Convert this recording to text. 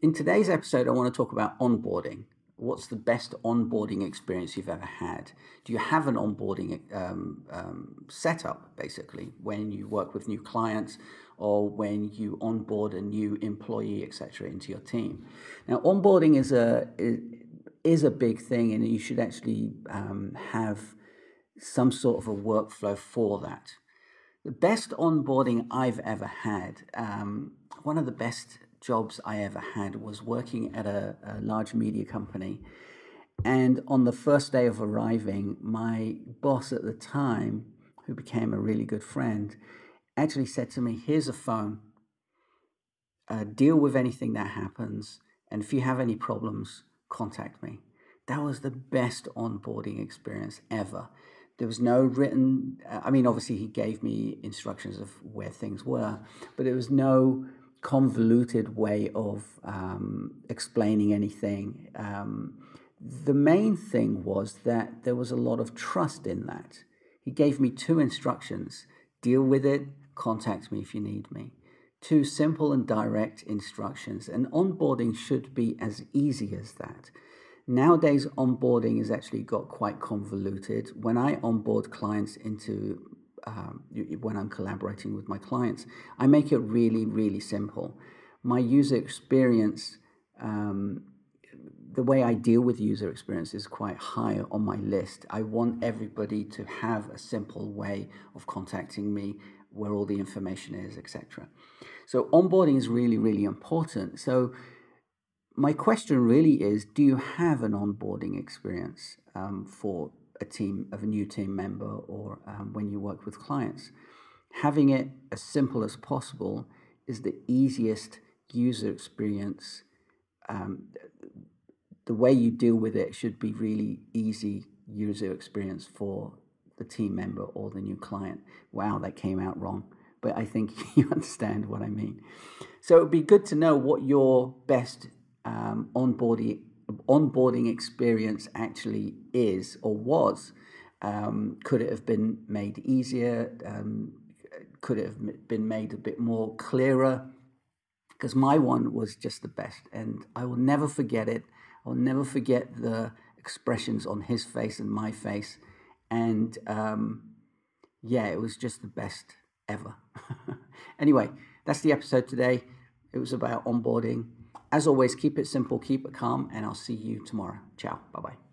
In today's episode, I want to talk about onboarding. What's the best onboarding experience you've ever had? Do you have an onboarding um, um, setup, basically, when you work with new clients or when you onboard a new employee, etc., into your team? Now, onboarding is a is a big thing, and you should actually um, have some sort of a workflow for that. The best onboarding I've ever had, um, one of the best jobs I ever had was working at a, a large media company. And on the first day of arriving, my boss at the time, who became a really good friend, actually said to me, Here's a phone. Uh, deal with anything that happens. And if you have any problems, contact me. That was the best onboarding experience ever. There was no written, uh, I mean, obviously, he gave me instructions of where things were, but there was no convoluted way of um, explaining anything. Um, the main thing was that there was a lot of trust in that. He gave me two instructions deal with it, contact me if you need me. Two simple and direct instructions, and onboarding should be as easy as that. Nowadays, onboarding has actually got quite convoluted. When I onboard clients into um, when I'm collaborating with my clients. I make it really, really simple. My user experience, um, the way I deal with user experience is quite high on my list. I want everybody to have a simple way of contacting me where all the information is, etc. So onboarding is really, really important. So my question really is, do you have an onboarding experience um, for a team of a new team member or um, when you work with clients. Having it as simple as possible is the easiest user experience. Um, the way you deal with it should be really easy user experience for the team member or the new client. Wow, that came out wrong. But I think you understand what I mean. So it would be good to know what your best um, onboarding onboarding experience actually is or was. Um, could it have been made easier? Um, could it have been made a bit more clearer? Because my one was just the best, and I will never forget it. I'll never forget the expressions on his face and my face, and um, yeah, it was just the best ever. anyway, that's the episode today. It was about onboarding. As always, keep it simple, keep it calm, and I'll see you tomorrow. Ciao. Bye bye.